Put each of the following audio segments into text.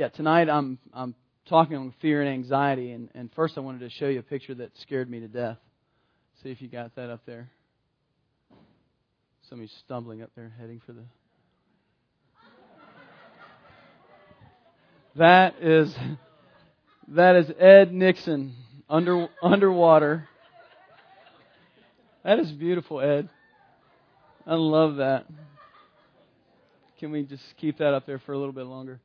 yeah, tonight I'm I'm talking on fear and anxiety, and, and first I wanted to show you a picture that scared me to death. See if you got that up there. Somebody's stumbling up there, heading for the. That is that is Ed Nixon under underwater. That is beautiful, Ed. I love that. Can we just keep that up there for a little bit longer?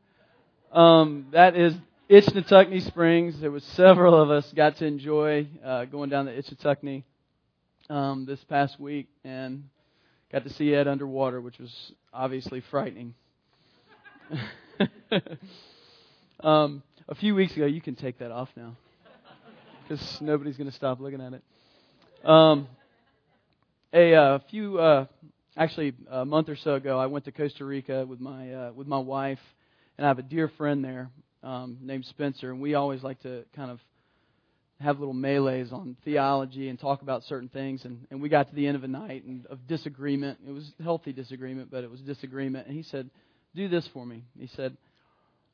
Um, that is Ichetucknee Springs. There was several of us got to enjoy uh, going down the Ichetucknee um, this past week and got to see Ed underwater, which was obviously frightening. um, a few weeks ago, you can take that off now because nobody's going to stop looking at it. Um, a, a uh, few, uh, actually, a month or so ago, I went to Costa Rica with my uh, with my wife, and I have a dear friend there um, named Spencer, and we always like to kind of have little melees on theology and talk about certain things. And, and we got to the end of a night and of disagreement. It was healthy disagreement, but it was disagreement. And he said, "Do this for me." He said,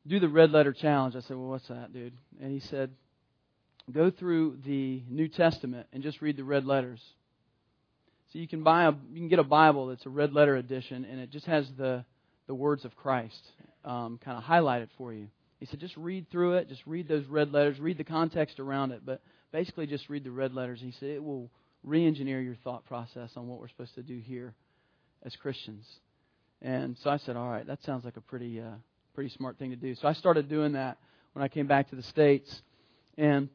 "Do the red letter challenge." I said, "Well, what's that, dude?" And he said, "Go through the New Testament and just read the red letters." So you can buy a you can get a Bible that's a red letter edition, and it just has the the words of Christ um, kind of highlighted for you. He said just read through it, just read those red letters, read the context around it, but basically just read the red letters. He said it will re-engineer your thought process on what we're supposed to do here as Christians. And so I said, all right, that sounds like a pretty uh, pretty smart thing to do. So I started doing that when I came back to the states, and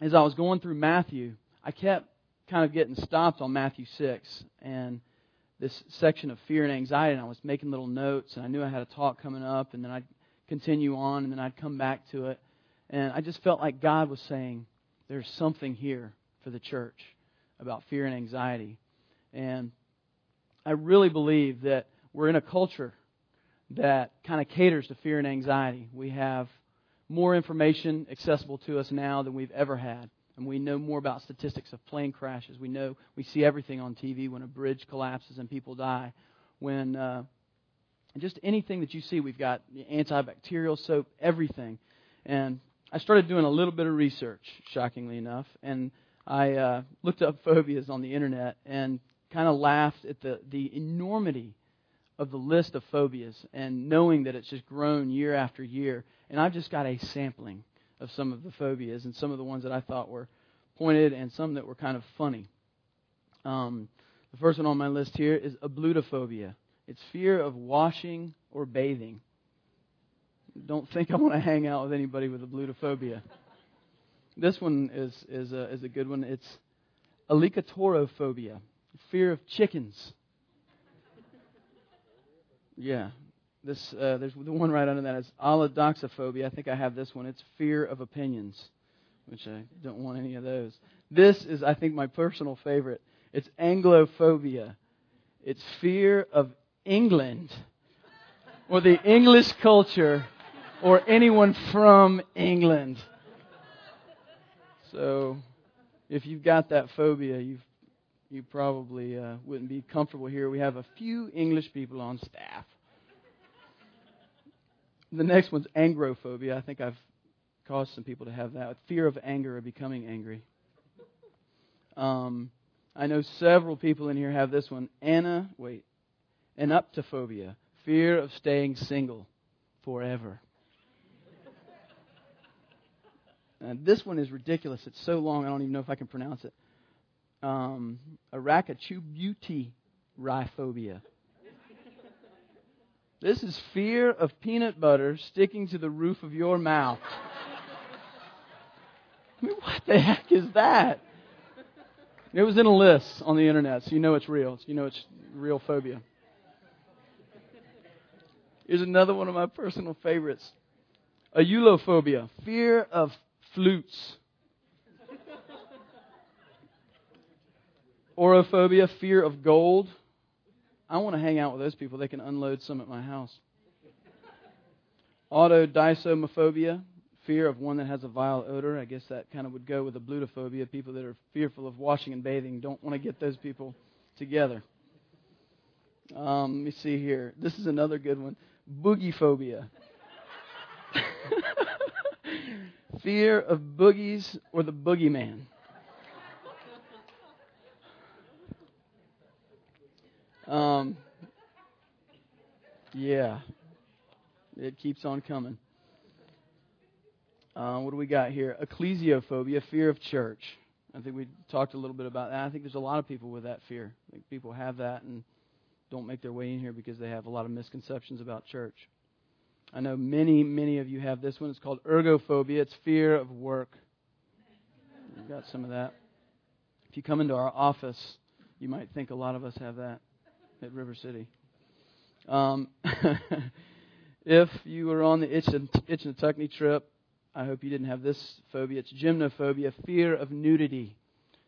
as I was going through Matthew, I kept kind of getting stopped on Matthew 6 and this section of fear and anxiety, and I was making little notes, and I knew I had a talk coming up, and then I'd continue on, and then I'd come back to it. And I just felt like God was saying, there's something here for the church about fear and anxiety. And I really believe that we're in a culture that kind of caters to fear and anxiety. We have more information accessible to us now than we've ever had and we know more about statistics of plane crashes. We know we see everything on TV when a bridge collapses and people die. When uh, just anything that you see, we've got antibacterial soap, everything. And I started doing a little bit of research, shockingly enough, and I uh, looked up phobias on the internet and kind of laughed at the the enormity of the list of phobias and knowing that it's just grown year after year. And I've just got a sampling of some of the phobias and some of the ones that I thought were pointed and some that were kind of funny. Um, the first one on my list here is ablutophobia. It's fear of washing or bathing. Don't think I want to hang out with anybody with ablutophobia. This one is is a, is a good one. It's alektorophobia, fear of chickens. Yeah, this uh, there's the one right under that is allodoxophobia. I think I have this one. It's fear of opinions, which I don't want any of those. This is, I think, my personal favorite. It's Anglophobia. It's fear of England or the English culture or anyone from England. So, if you've got that phobia, you you probably uh, wouldn't be comfortable here. We have a few English people on staff. The next one's angrophobia. I think I've caused some people to have that. Fear of anger or becoming angry. Um, I know several people in here have this one. Anna, wait, anuptophobia. Fear of staying single forever. and this one is ridiculous. It's so long, I don't even know if I can pronounce it. Um, arachibutyrophobia. This is fear of peanut butter sticking to the roof of your mouth. I mean, what the heck is that? It was in a list on the internet, so you know it's real. So you know it's real phobia. Here's another one of my personal favorites. Aulophobia, fear of flutes. Aurophobia, fear of gold. I want to hang out with those people. They can unload some at my house. Autodysomophobia, fear of one that has a vile odor. I guess that kind of would go with the ablutophobia. People that are fearful of washing and bathing don't want to get those people together. Um, let me see here. This is another good one. Boogie phobia. Fear of boogies or the boogeyman? Um, yeah, it keeps on coming. Uh, what do we got here? Ecclesiophobia, fear of church. I think we talked a little bit about that. I think there's a lot of people with that fear. I think people have that and don't make their way in here because they have a lot of misconceptions about church. I know many, many of you have this one. It's called ergophobia. It's fear of work. We've got some of that. If you come into our office, you might think a lot of us have that at River City. Um, if you were on the Ichetucknee trip, I hope you didn't have this phobia. It's gymnophobia, fear of nudity,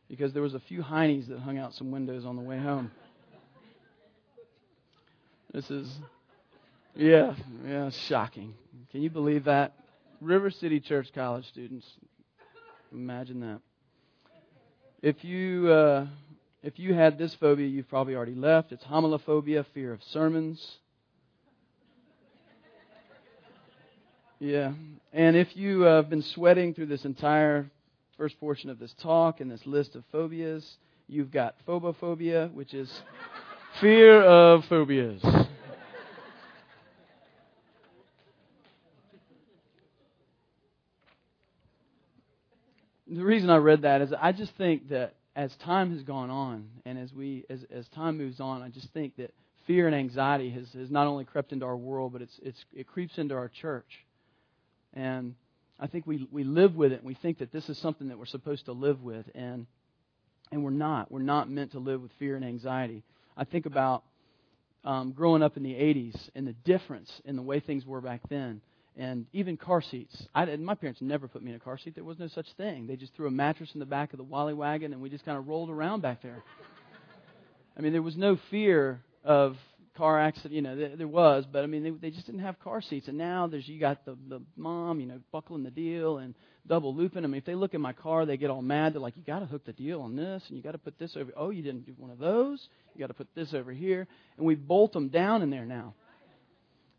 because there was a few heinies that hung out some windows on the way home. This is, yeah, yeah, shocking. Can you believe that? River City Church College students, imagine that. If you uh, if you had this phobia, you've probably already left. It's homilophobia, fear of sermons. Yeah. And if you uh, have been sweating through this entire first portion of this talk and this list of phobias, you've got phobophobia, which is fear of phobias. the reason I read that is I just think that as time has gone on and as we as as time moves on, I just think that fear and anxiety has, has not only crept into our world, but it's it's it creeps into our church. And I think we, we live with it and we think that this is something that we're supposed to live with. And, and we're not. We're not meant to live with fear and anxiety. I think about um, growing up in the 80s and the difference in the way things were back then. And even car seats. I, my parents never put me in a car seat. There was no such thing. They just threw a mattress in the back of the Wally wagon and we just kind of rolled around back there. I mean, there was no fear of car accident. You know, there, there was, but I mean, they, they just didn't have car seats. And now there's you got the the mom, you know, buckling the deal and double looping. I mean, if they look at my car, they get all mad. They're like, you got to hook the deal on this, and you got to put this over. Oh, you didn't do one of those. You got to put this over here, and we bolt them down in there now.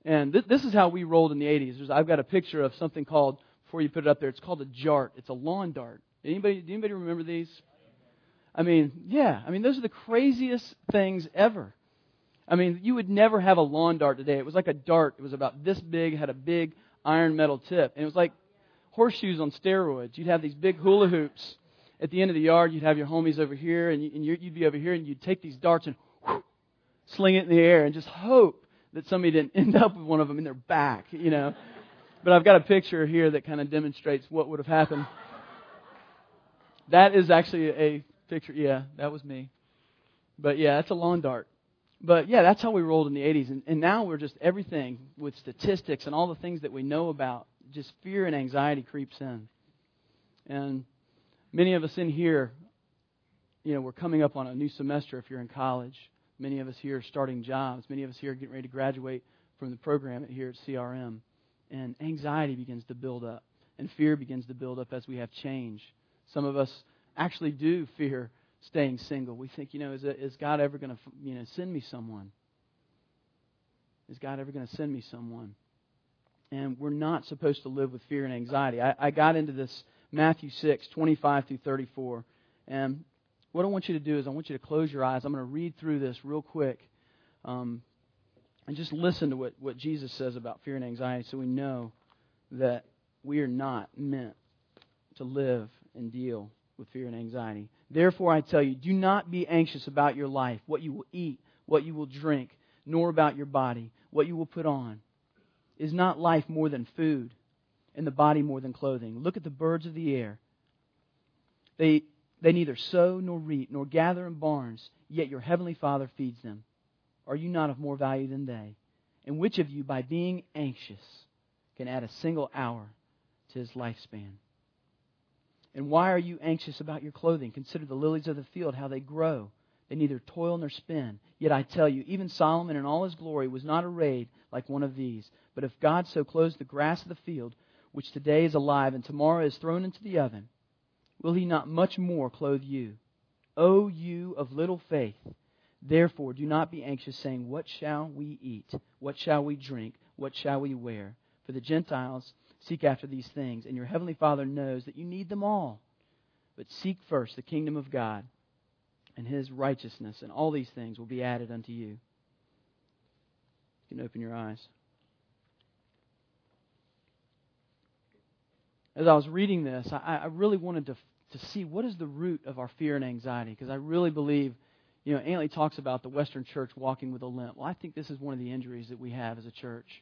And th- this is how we rolled in the 80s. There's, I've got a picture of something called before you put it up there. It's called a jart. It's a lawn dart. Anybody? Do anybody remember these? I mean, yeah. I mean, those are the craziest things ever. I mean, you would never have a lawn dart today. It was like a dart. It was about this big, had a big iron metal tip. And it was like horseshoes on steroids. You'd have these big hula hoops at the end of the yard. You'd have your homies over here, and, you, and you'd be over here, and you'd take these darts and whoosh, sling it in the air and just hope that somebody didn't end up with one of them in their back, you know. But I've got a picture here that kind of demonstrates what would have happened. That is actually a picture. Yeah, that was me. But yeah, that's a lawn dart. But yeah, that's how we rolled in the 80s. And, and now we're just everything with statistics and all the things that we know about, just fear and anxiety creeps in. And many of us in here, you know, we're coming up on a new semester if you're in college. Many of us here are starting jobs. Many of us here are getting ready to graduate from the program here at CRM. And anxiety begins to build up, and fear begins to build up as we have change. Some of us actually do fear staying single. We think, you know, is, is God ever going to, you know, send me someone? Is God ever going to send me someone? And we're not supposed to live with fear and anxiety. I, I got into this Matthew 6, 25 through 34. And what I want you to do is I want you to close your eyes. I'm going to read through this real quick. Um, and just listen to what, what Jesus says about fear and anxiety so we know that we are not meant to live and deal with fear and anxiety. Therefore, I tell you, do not be anxious about your life, what you will eat, what you will drink, nor about your body, what you will put on. Is not life more than food, and the body more than clothing? Look at the birds of the air. They, they neither sow nor reap nor gather in barns, yet your heavenly Father feeds them. Are you not of more value than they? And which of you, by being anxious, can add a single hour to his lifespan? And why are you anxious about your clothing? Consider the lilies of the field, how they grow. They neither toil nor spin. Yet I tell you, even Solomon in all his glory was not arrayed like one of these. But if God so clothes the grass of the field, which today is alive and tomorrow is thrown into the oven, will he not much more clothe you? O you of little faith! Therefore, do not be anxious, saying, What shall we eat? What shall we drink? What shall we wear? For the Gentiles seek after these things, and your heavenly Father knows that you need them all. But seek first the kingdom of God and his righteousness, and all these things will be added unto you. You can open your eyes. As I was reading this, I, I really wanted to, to see what is the root of our fear and anxiety, because I really believe, you know, Antley talks about the Western church walking with a limp. Well, I think this is one of the injuries that we have as a church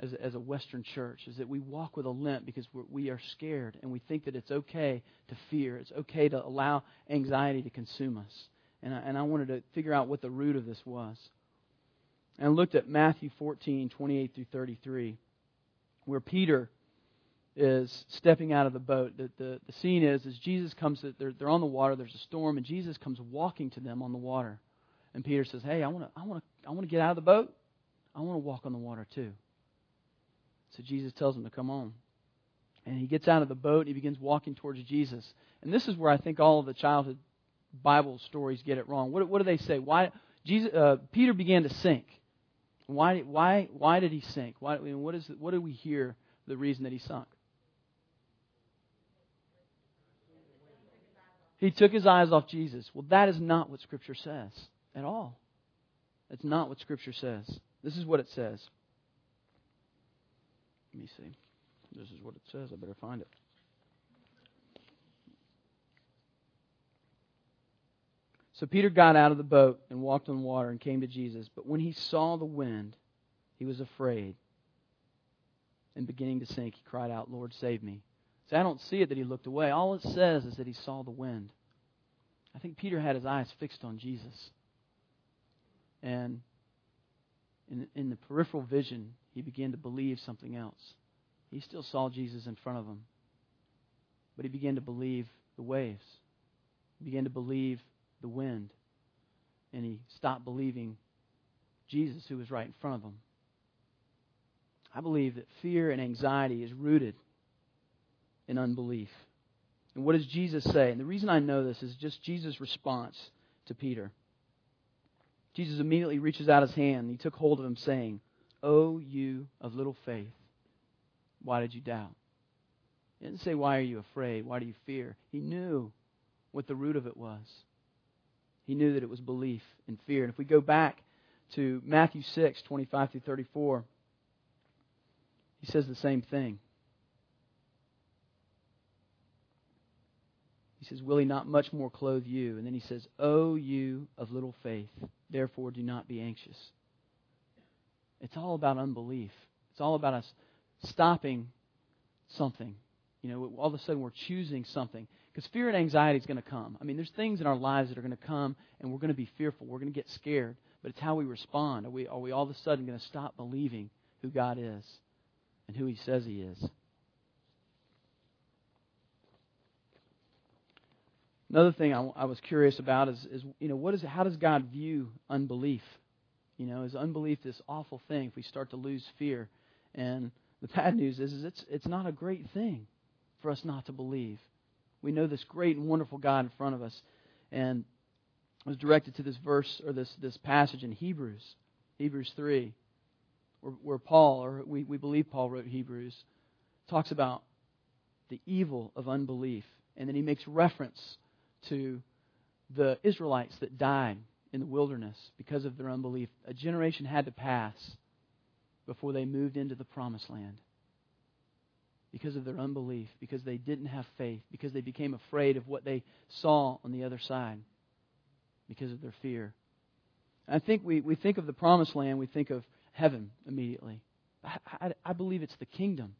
as as a Western church is that we walk with a limp because we're, we are scared and we think that it's okay to fear. It's okay to allow anxiety to consume us. And I, and I wanted to figure out what the root of this was. And I looked at Matthew 14, 28 through 33, where Peter is stepping out of the boat. The, the, the scene is, is Jesus comes, to, they're, they're on the water, there's a storm, and Jesus comes walking to them on the water. And Peter says, Hey, I want to I wanna, I wanna get out of the boat. I want to walk on the water too. So Jesus tells him to come on. And he gets out of the boat and he begins walking towards Jesus. And this is where I think all of the childhood Bible stories get it wrong. What, what do they say? Why Jesus, uh, Peter began to sink. Why, why, why did he sink? Why, what, is, what do we hear the reason that he sunk? He took his eyes off Jesus. Well, that is not what Scripture says at all. That's not what Scripture says. This is what it says. Let me see. This is what it says. I better find it. So Peter got out of the boat and walked on water and came to Jesus. But when he saw the wind, he was afraid. And beginning to sink, he cried out, Lord, save me. See, I don't see it that he looked away. All it says is that he saw the wind. I think Peter had his eyes fixed on Jesus. And in, in the peripheral vision, he began to believe something else. He still saw Jesus in front of him, but he began to believe the waves. He began to believe the wind, and he stopped believing Jesus, who was right in front of him. I believe that fear and anxiety is rooted in unbelief. And what does Jesus say? And the reason I know this is just Jesus' response to Peter. Jesus immediately reaches out his hand and he took hold of him, saying, O you of little faith, why did you doubt? He didn't say, Why are you afraid? Why do you fear? He knew what the root of it was. He knew that it was belief and fear. And if we go back to Matthew 6, 25 through 34, he says the same thing. Says, Will he not much more clothe you? And then he says, O you of little faith, therefore do not be anxious. It's all about unbelief. It's all about us stopping something. You know, all of a sudden we're choosing something. Because fear and anxiety is going to come. I mean, there's things in our lives that are going to come, and we're going to be fearful. We're going to get scared. But it's how we respond. Are we, are we all of a sudden going to stop believing who God is and who He says He is? Another thing I, I was curious about is, is, you know, what is how does God view unbelief? You know, is unbelief this awful thing if we start to lose fear? And the bad news is, is it's, it's not a great thing for us not to believe. We know this great and wonderful God in front of us. And I was directed to this verse or this, this passage in Hebrews, Hebrews 3, where, where Paul, or we, we believe Paul wrote Hebrews, talks about the evil of unbelief. And then he makes reference to the Israelites that died in the wilderness because of their unbelief. A generation had to pass before they moved into the promised land because of their unbelief, because they didn't have faith, because they became afraid of what they saw on the other side, because of their fear. I think we, we think of the promised land, we think of heaven immediately. I, I, I believe it's the kingdom.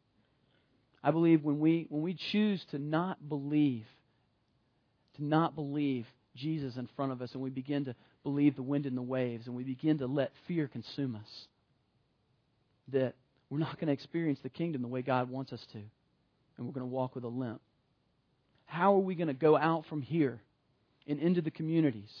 I believe when we, when we choose to not believe, to not believe Jesus in front of us, and we begin to believe the wind and the waves, and we begin to let fear consume us, that we're not going to experience the kingdom the way God wants us to, and we're going to walk with a limp. How are we going to go out from here and into the communities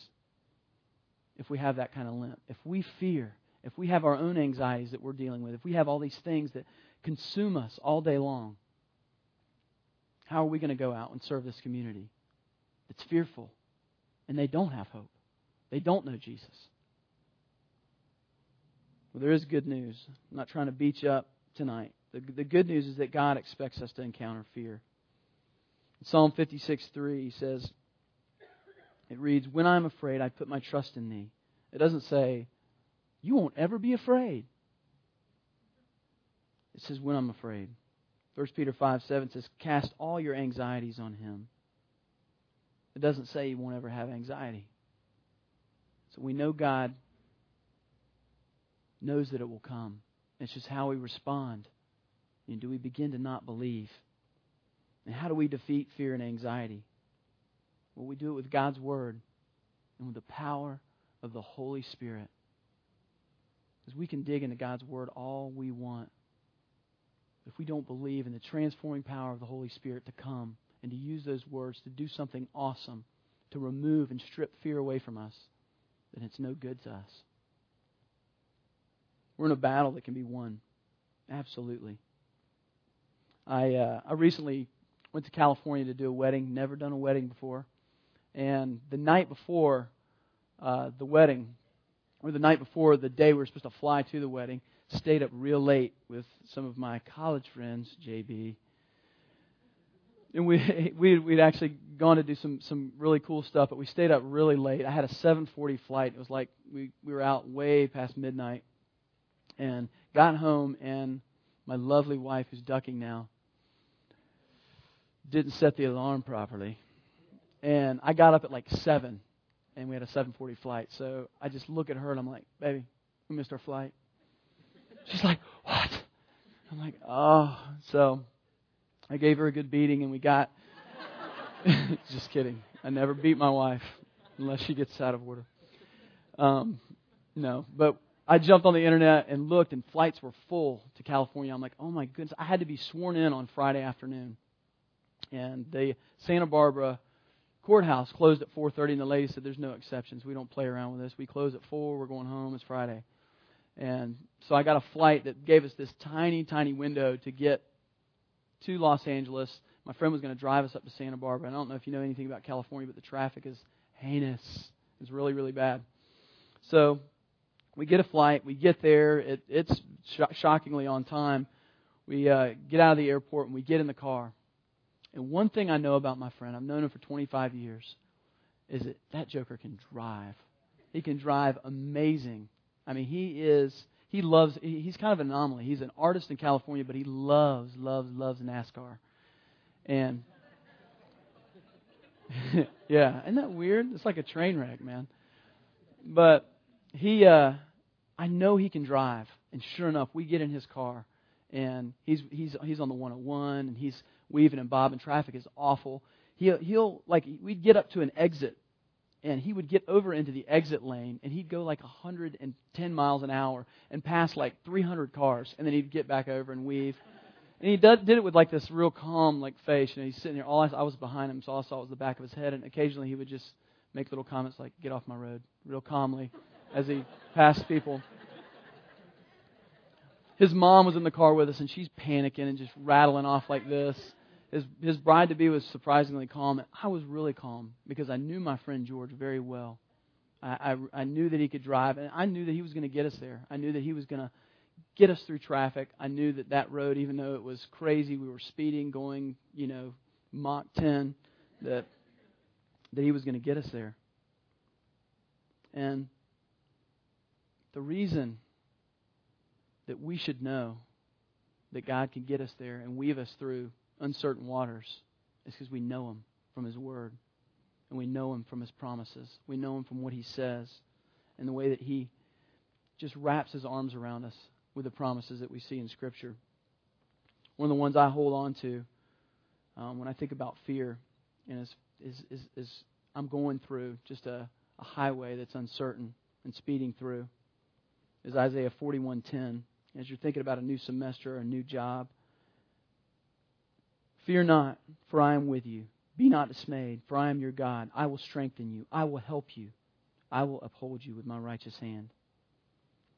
if we have that kind of limp? If we fear, if we have our own anxieties that we're dealing with, if we have all these things that consume us all day long, how are we going to go out and serve this community that's fearful and they don't have hope? They don't know Jesus. Well, there is good news. I'm not trying to beat you up tonight, The, the good news is that God expects us to encounter fear. In Psalm 56 3 he says, it reads, When I'm afraid, I put my trust in thee. It doesn't say, You won't ever be afraid. It says, When I'm afraid. 1 Peter 5 7 says, Cast all your anxieties on him. It doesn't say you won't ever have anxiety. So we know God knows that it will come. It's just how we respond. And do we begin to not believe? And how do we defeat fear and anxiety? Well, we do it with God's Word and with the power of the Holy Spirit. Because we can dig into God's Word all we want. If we don't believe in the transforming power of the Holy Spirit to come and to use those words to do something awesome, to remove and strip fear away from us, then it's no good to us. We're in a battle that can be won. Absolutely. I uh, I recently went to California to do a wedding. Never done a wedding before. And the night before uh, the wedding, or the night before the day we were supposed to fly to the wedding, stayed up real late with some of my college friends, JB. And we we we'd actually gone to do some some really cool stuff, but we stayed up really late. I had a 7:40 flight. It was like we we were out way past midnight, and got home and my lovely wife, who's ducking now, didn't set the alarm properly and I got up at like seven, and we had a 7:40 flight. So I just look at her and I'm like, "Baby, we missed our flight." She's like, "What?" I'm like, "Oh." So I gave her a good beating, and we got. just kidding. I never beat my wife unless she gets out of order. Um, no, but I jumped on the internet and looked, and flights were full to California. I'm like, oh my goodness! I had to be sworn in on Friday afternoon, and the Santa Barbara courthouse closed at 4:30, and the lady said, "There's no exceptions. We don't play around with this. We close at four. We're going home. It's Friday." And so I got a flight that gave us this tiny, tiny window to get to Los Angeles. My friend was going to drive us up to Santa Barbara. I don't know if you know anything about California, but the traffic is heinous. It's really, really bad. So we get a flight. We get there. It, it's sh- shockingly on time. We uh, get out of the airport and we get in the car. And one thing I know about my friend, I've known him for 25 years, is that that joker can drive. He can drive amazing. I mean, he is, he loves, he's kind of an anomaly. He's an artist in California, but he loves, loves, loves NASCAR. And, yeah, isn't that weird? It's like a train wreck, man. But he, uh, I know he can drive. And sure enough, we get in his car, and he's he's he's on the 101, and he's weaving and bobbing. Traffic is awful. He'll, he'll like we'd get up to an exit, and he would get over into the exit lane, and he'd go like 110 miles an hour and pass like 300 cars, and then he'd get back over and weave. And he did, it with like this real calm like face. You know, he's sitting there. All I, I was behind him, so all I saw was the back of his head, and occasionally he would just make little comments like "Get off my road," real calmly, as he passed people his mom was in the car with us and she's panicking and just rattling off like this his his bride to be was surprisingly calm. I was really calm because I knew my friend George very well. I, I, I knew that he could drive, and I knew that he was going to get us there. I knew that he was going to get us through traffic. I knew that that road, even though it was crazy, we were speeding, going, you know, Mach 10, that that he was going to get us there. And the reason that we should know that God can get us there and weave us through uncertain waters is because we know Him from His Word. And we know Him from His promises. We know Him from what He says and the way that He just wraps His arms around us with the promises that we see in Scripture. One of the ones I hold on to um, when I think about fear and is, is, is, is I'm going through just a, a highway that's uncertain and speeding through is Isaiah 41:10. As you're thinking about a new semester, or a new job, Fear not, for I am with you. Be not dismayed, for I am your God. I will strengthen you. I will help you. I will uphold you with my righteous hand.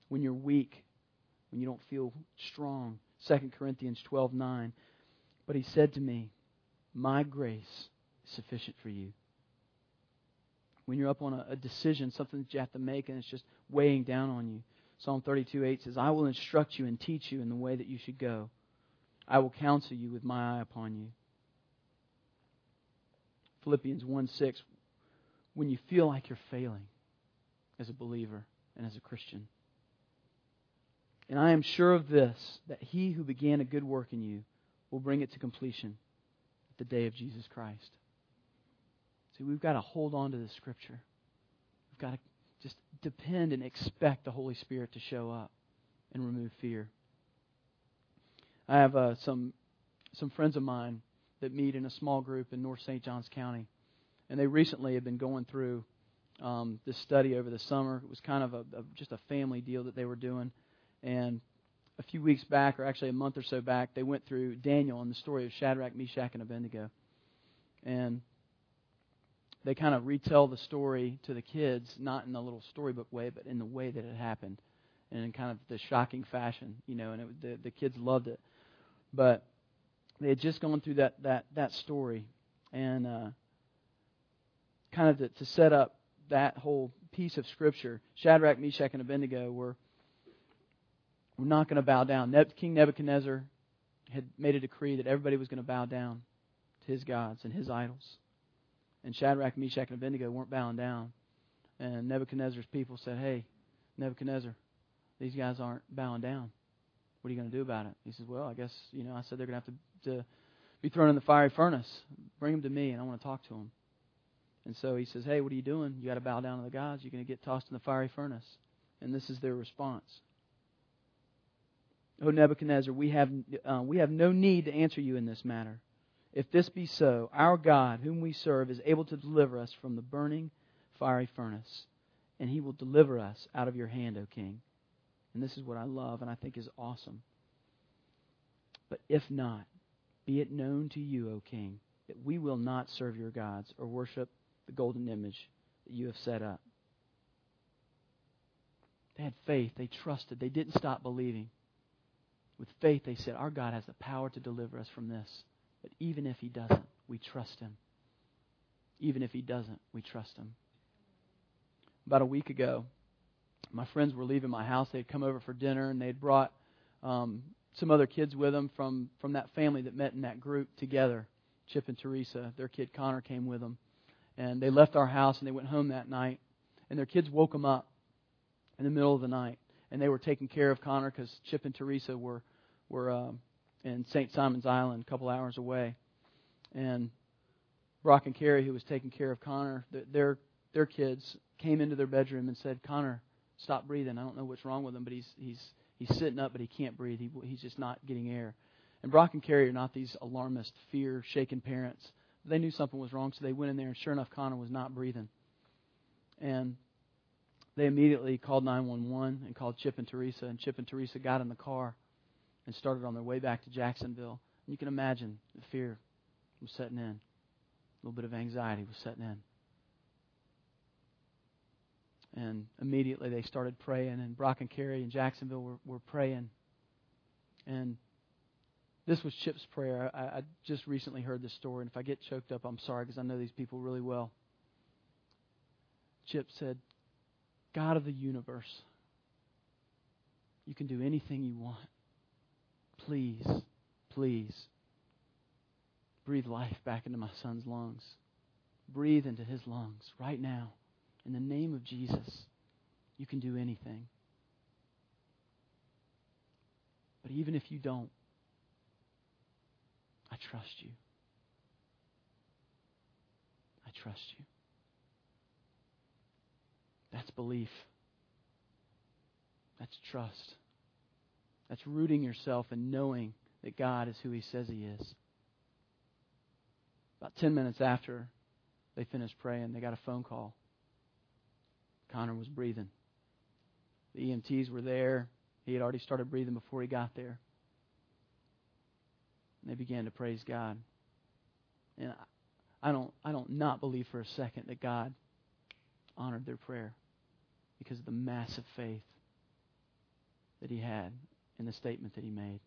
When you're weak, when you don't feel strong, 2 Corinthians 12:9. But he said to me, "My grace is sufficient for you." When you're up on a, a decision, something that you have to make, and it's just weighing down on you. Psalm 32:8 says, "I will instruct you and teach you in the way that you should go." I will counsel you with my eye upon you. Philippians 1 6, when you feel like you're failing as a believer and as a Christian. And I am sure of this, that he who began a good work in you will bring it to completion at the day of Jesus Christ. See, we've got to hold on to the scripture. We've got to just depend and expect the Holy Spirit to show up and remove fear. I have uh, some some friends of mine that meet in a small group in North St. Johns County, and they recently have been going through um, this study over the summer. It was kind of a, a, just a family deal that they were doing, and a few weeks back, or actually a month or so back, they went through Daniel and the story of Shadrach, Meshach, and Abednego, and they kind of retell the story to the kids, not in a little storybook way, but in the way that it happened, and in kind of the shocking fashion, you know. And it, the the kids loved it, but they had just gone through that that that story, and uh, kind of to, to set up that whole piece of scripture. Shadrach, Meshach, and Abednego were were not going to bow down. King Nebuchadnezzar had made a decree that everybody was going to bow down to his gods and his idols. And Shadrach, Meshach, and Abednego weren't bowing down. And Nebuchadnezzar's people said, Hey, Nebuchadnezzar, these guys aren't bowing down. What are you going to do about it? He says, Well, I guess, you know, I said they're going to have to, to be thrown in the fiery furnace. Bring them to me, and I want to talk to them. And so he says, Hey, what are you doing? You got to bow down to the gods. You're going to get tossed in the fiery furnace. And this is their response. O Nebuchadnezzar, we have, uh, we have no need to answer you in this matter. If this be so, our God, whom we serve, is able to deliver us from the burning fiery furnace, and he will deliver us out of your hand, O king. And this is what I love and I think is awesome. But if not, be it known to you, O king, that we will not serve your gods or worship the golden image that you have set up. They had faith. They trusted. They didn't stop believing. With faith, they said, Our God has the power to deliver us from this. But even if He doesn't, we trust Him. Even if He doesn't, we trust Him. About a week ago, my friends were leaving my house. They'd come over for dinner, and they'd brought um, some other kids with them from, from that family that met in that group together. Chip and Teresa, their kid Connor came with them. And they left our house and they went home that night. And their kids woke them up in the middle of the night. And they were taking care of Connor because Chip and Teresa were, were um, in St. Simon's Island, a couple hours away. And Brock and Carrie, who was taking care of Connor, their their kids came into their bedroom and said, "Connor, stop breathing. I don't know what's wrong with him, but he's he's he's sitting up, but he can't breathe. He, he's just not getting air." And Brock and Carrie are not these alarmist, fear-shaken parents. They knew something was wrong, so they went in there, and sure enough, Connor was not breathing. And they immediately called 911 and called Chip and Teresa, and Chip and Teresa got in the car and started on their way back to Jacksonville. And you can imagine the fear was setting in. A little bit of anxiety was setting in. And immediately they started praying, and Brock and Carrie in Jacksonville were, were praying. And this was Chip's prayer. I, I just recently heard this story, and if I get choked up, I'm sorry because I know these people really well. Chip said, God of the universe, you can do anything you want please, please breathe life back into my son's lungs. Breathe into his lungs right now. In the name of Jesus, you can do anything. But even if you don't, I trust you. I trust you. That's belief. That's trust. That's rooting yourself and knowing that God is who He says He is. About 10 minutes after they finished praying, they got a phone call. Connor was breathing. The EMTs were there. He had already started breathing before he got there. And they began to praise God. And I don't, I don't not believe for a second that God honored their prayer because of the massive faith that he had in the statement that he made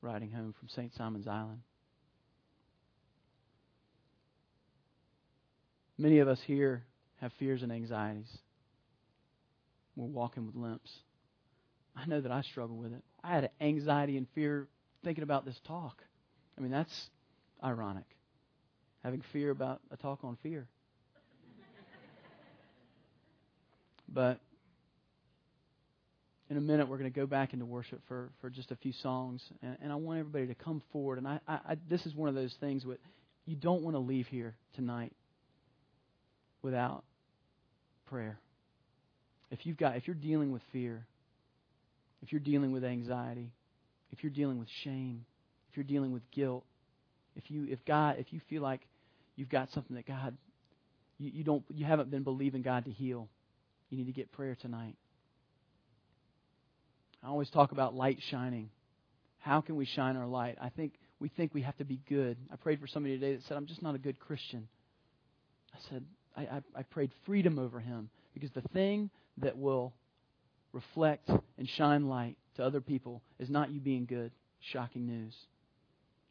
riding home from St. Simon's Island. Many of us here have fears and anxieties. We're walking with limps. I know that I struggle with it. I had anxiety and fear thinking about this talk. I mean, that's ironic. Having fear about a talk on fear. but in a minute, we're going to go back into worship for, for just a few songs. And, and I want everybody to come forward. And I, I, I, this is one of those things that you don't want to leave here tonight without prayer. If you've got, if you're dealing with fear, if you're dealing with anxiety, if you're dealing with shame, if you're dealing with guilt, if you, if God, if you feel like you've got something that God, you, you don't, you haven't been believing God to heal, you need to get prayer tonight. I always talk about light shining. How can we shine our light? I think we think we have to be good. I prayed for somebody today that said, I'm just not a good Christian. I said, I, I, I prayed freedom over him because the thing that will reflect and shine light to other people is not you being good. Shocking news.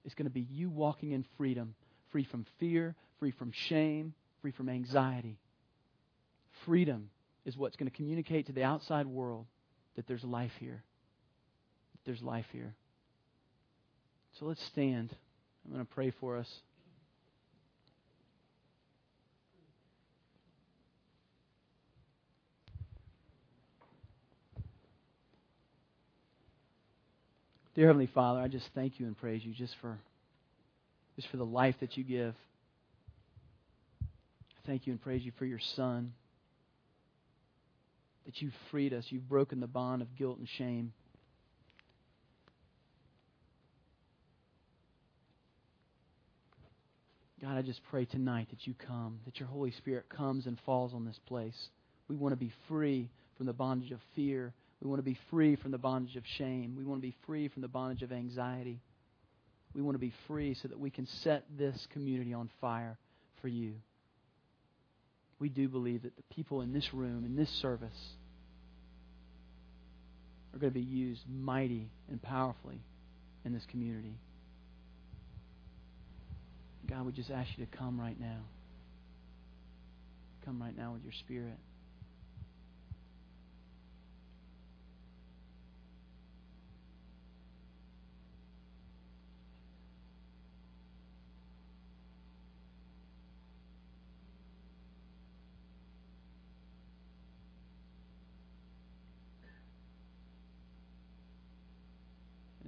It's going to be you walking in freedom, free from fear, free from shame, free from anxiety. Freedom is what's going to communicate to the outside world that there's life here. That there's life here. So let's stand. I'm going to pray for us. Dear Heavenly Father, I just thank you and praise you just for just for the life that you give. I thank you and praise you for your Son that you've freed us. You've broken the bond of guilt and shame. God, I just pray tonight that you come, that your Holy Spirit comes and falls on this place. We want to be free from the bondage of fear. We want to be free from the bondage of shame. We want to be free from the bondage of anxiety. We want to be free so that we can set this community on fire for you we do believe that the people in this room, in this service, are going to be used mighty and powerfully in this community. God, we just ask you to come right now. Come right now with your spirit.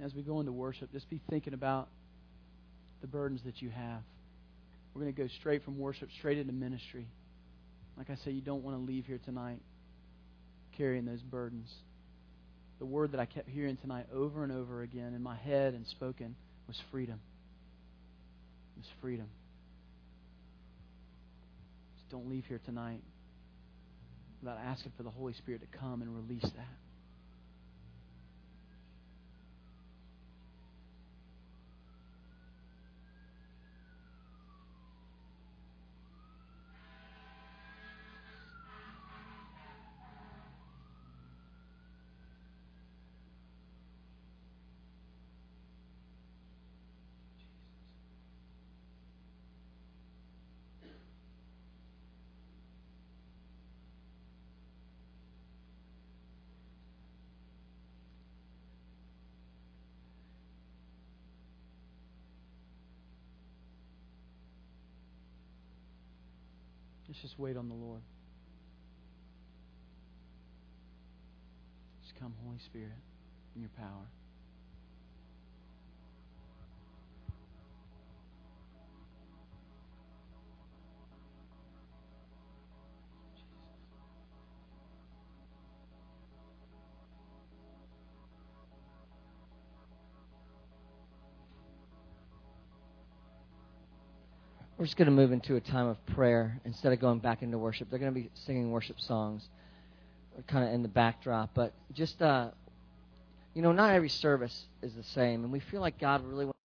As we go into worship, just be thinking about the burdens that you have. We're going to go straight from worship straight into ministry. Like I say, you don't want to leave here tonight carrying those burdens. The word that I kept hearing tonight over and over again in my head and spoken was freedom. It was freedom. Just don't leave here tonight without asking for the Holy Spirit to come and release that. Let's just wait on the Lord. Just come, Holy Spirit, in your power. We're just going to move into a time of prayer instead of going back into worship. They're going to be singing worship songs, kind of in the backdrop. But just, uh, you know, not every service is the same, and we feel like God really.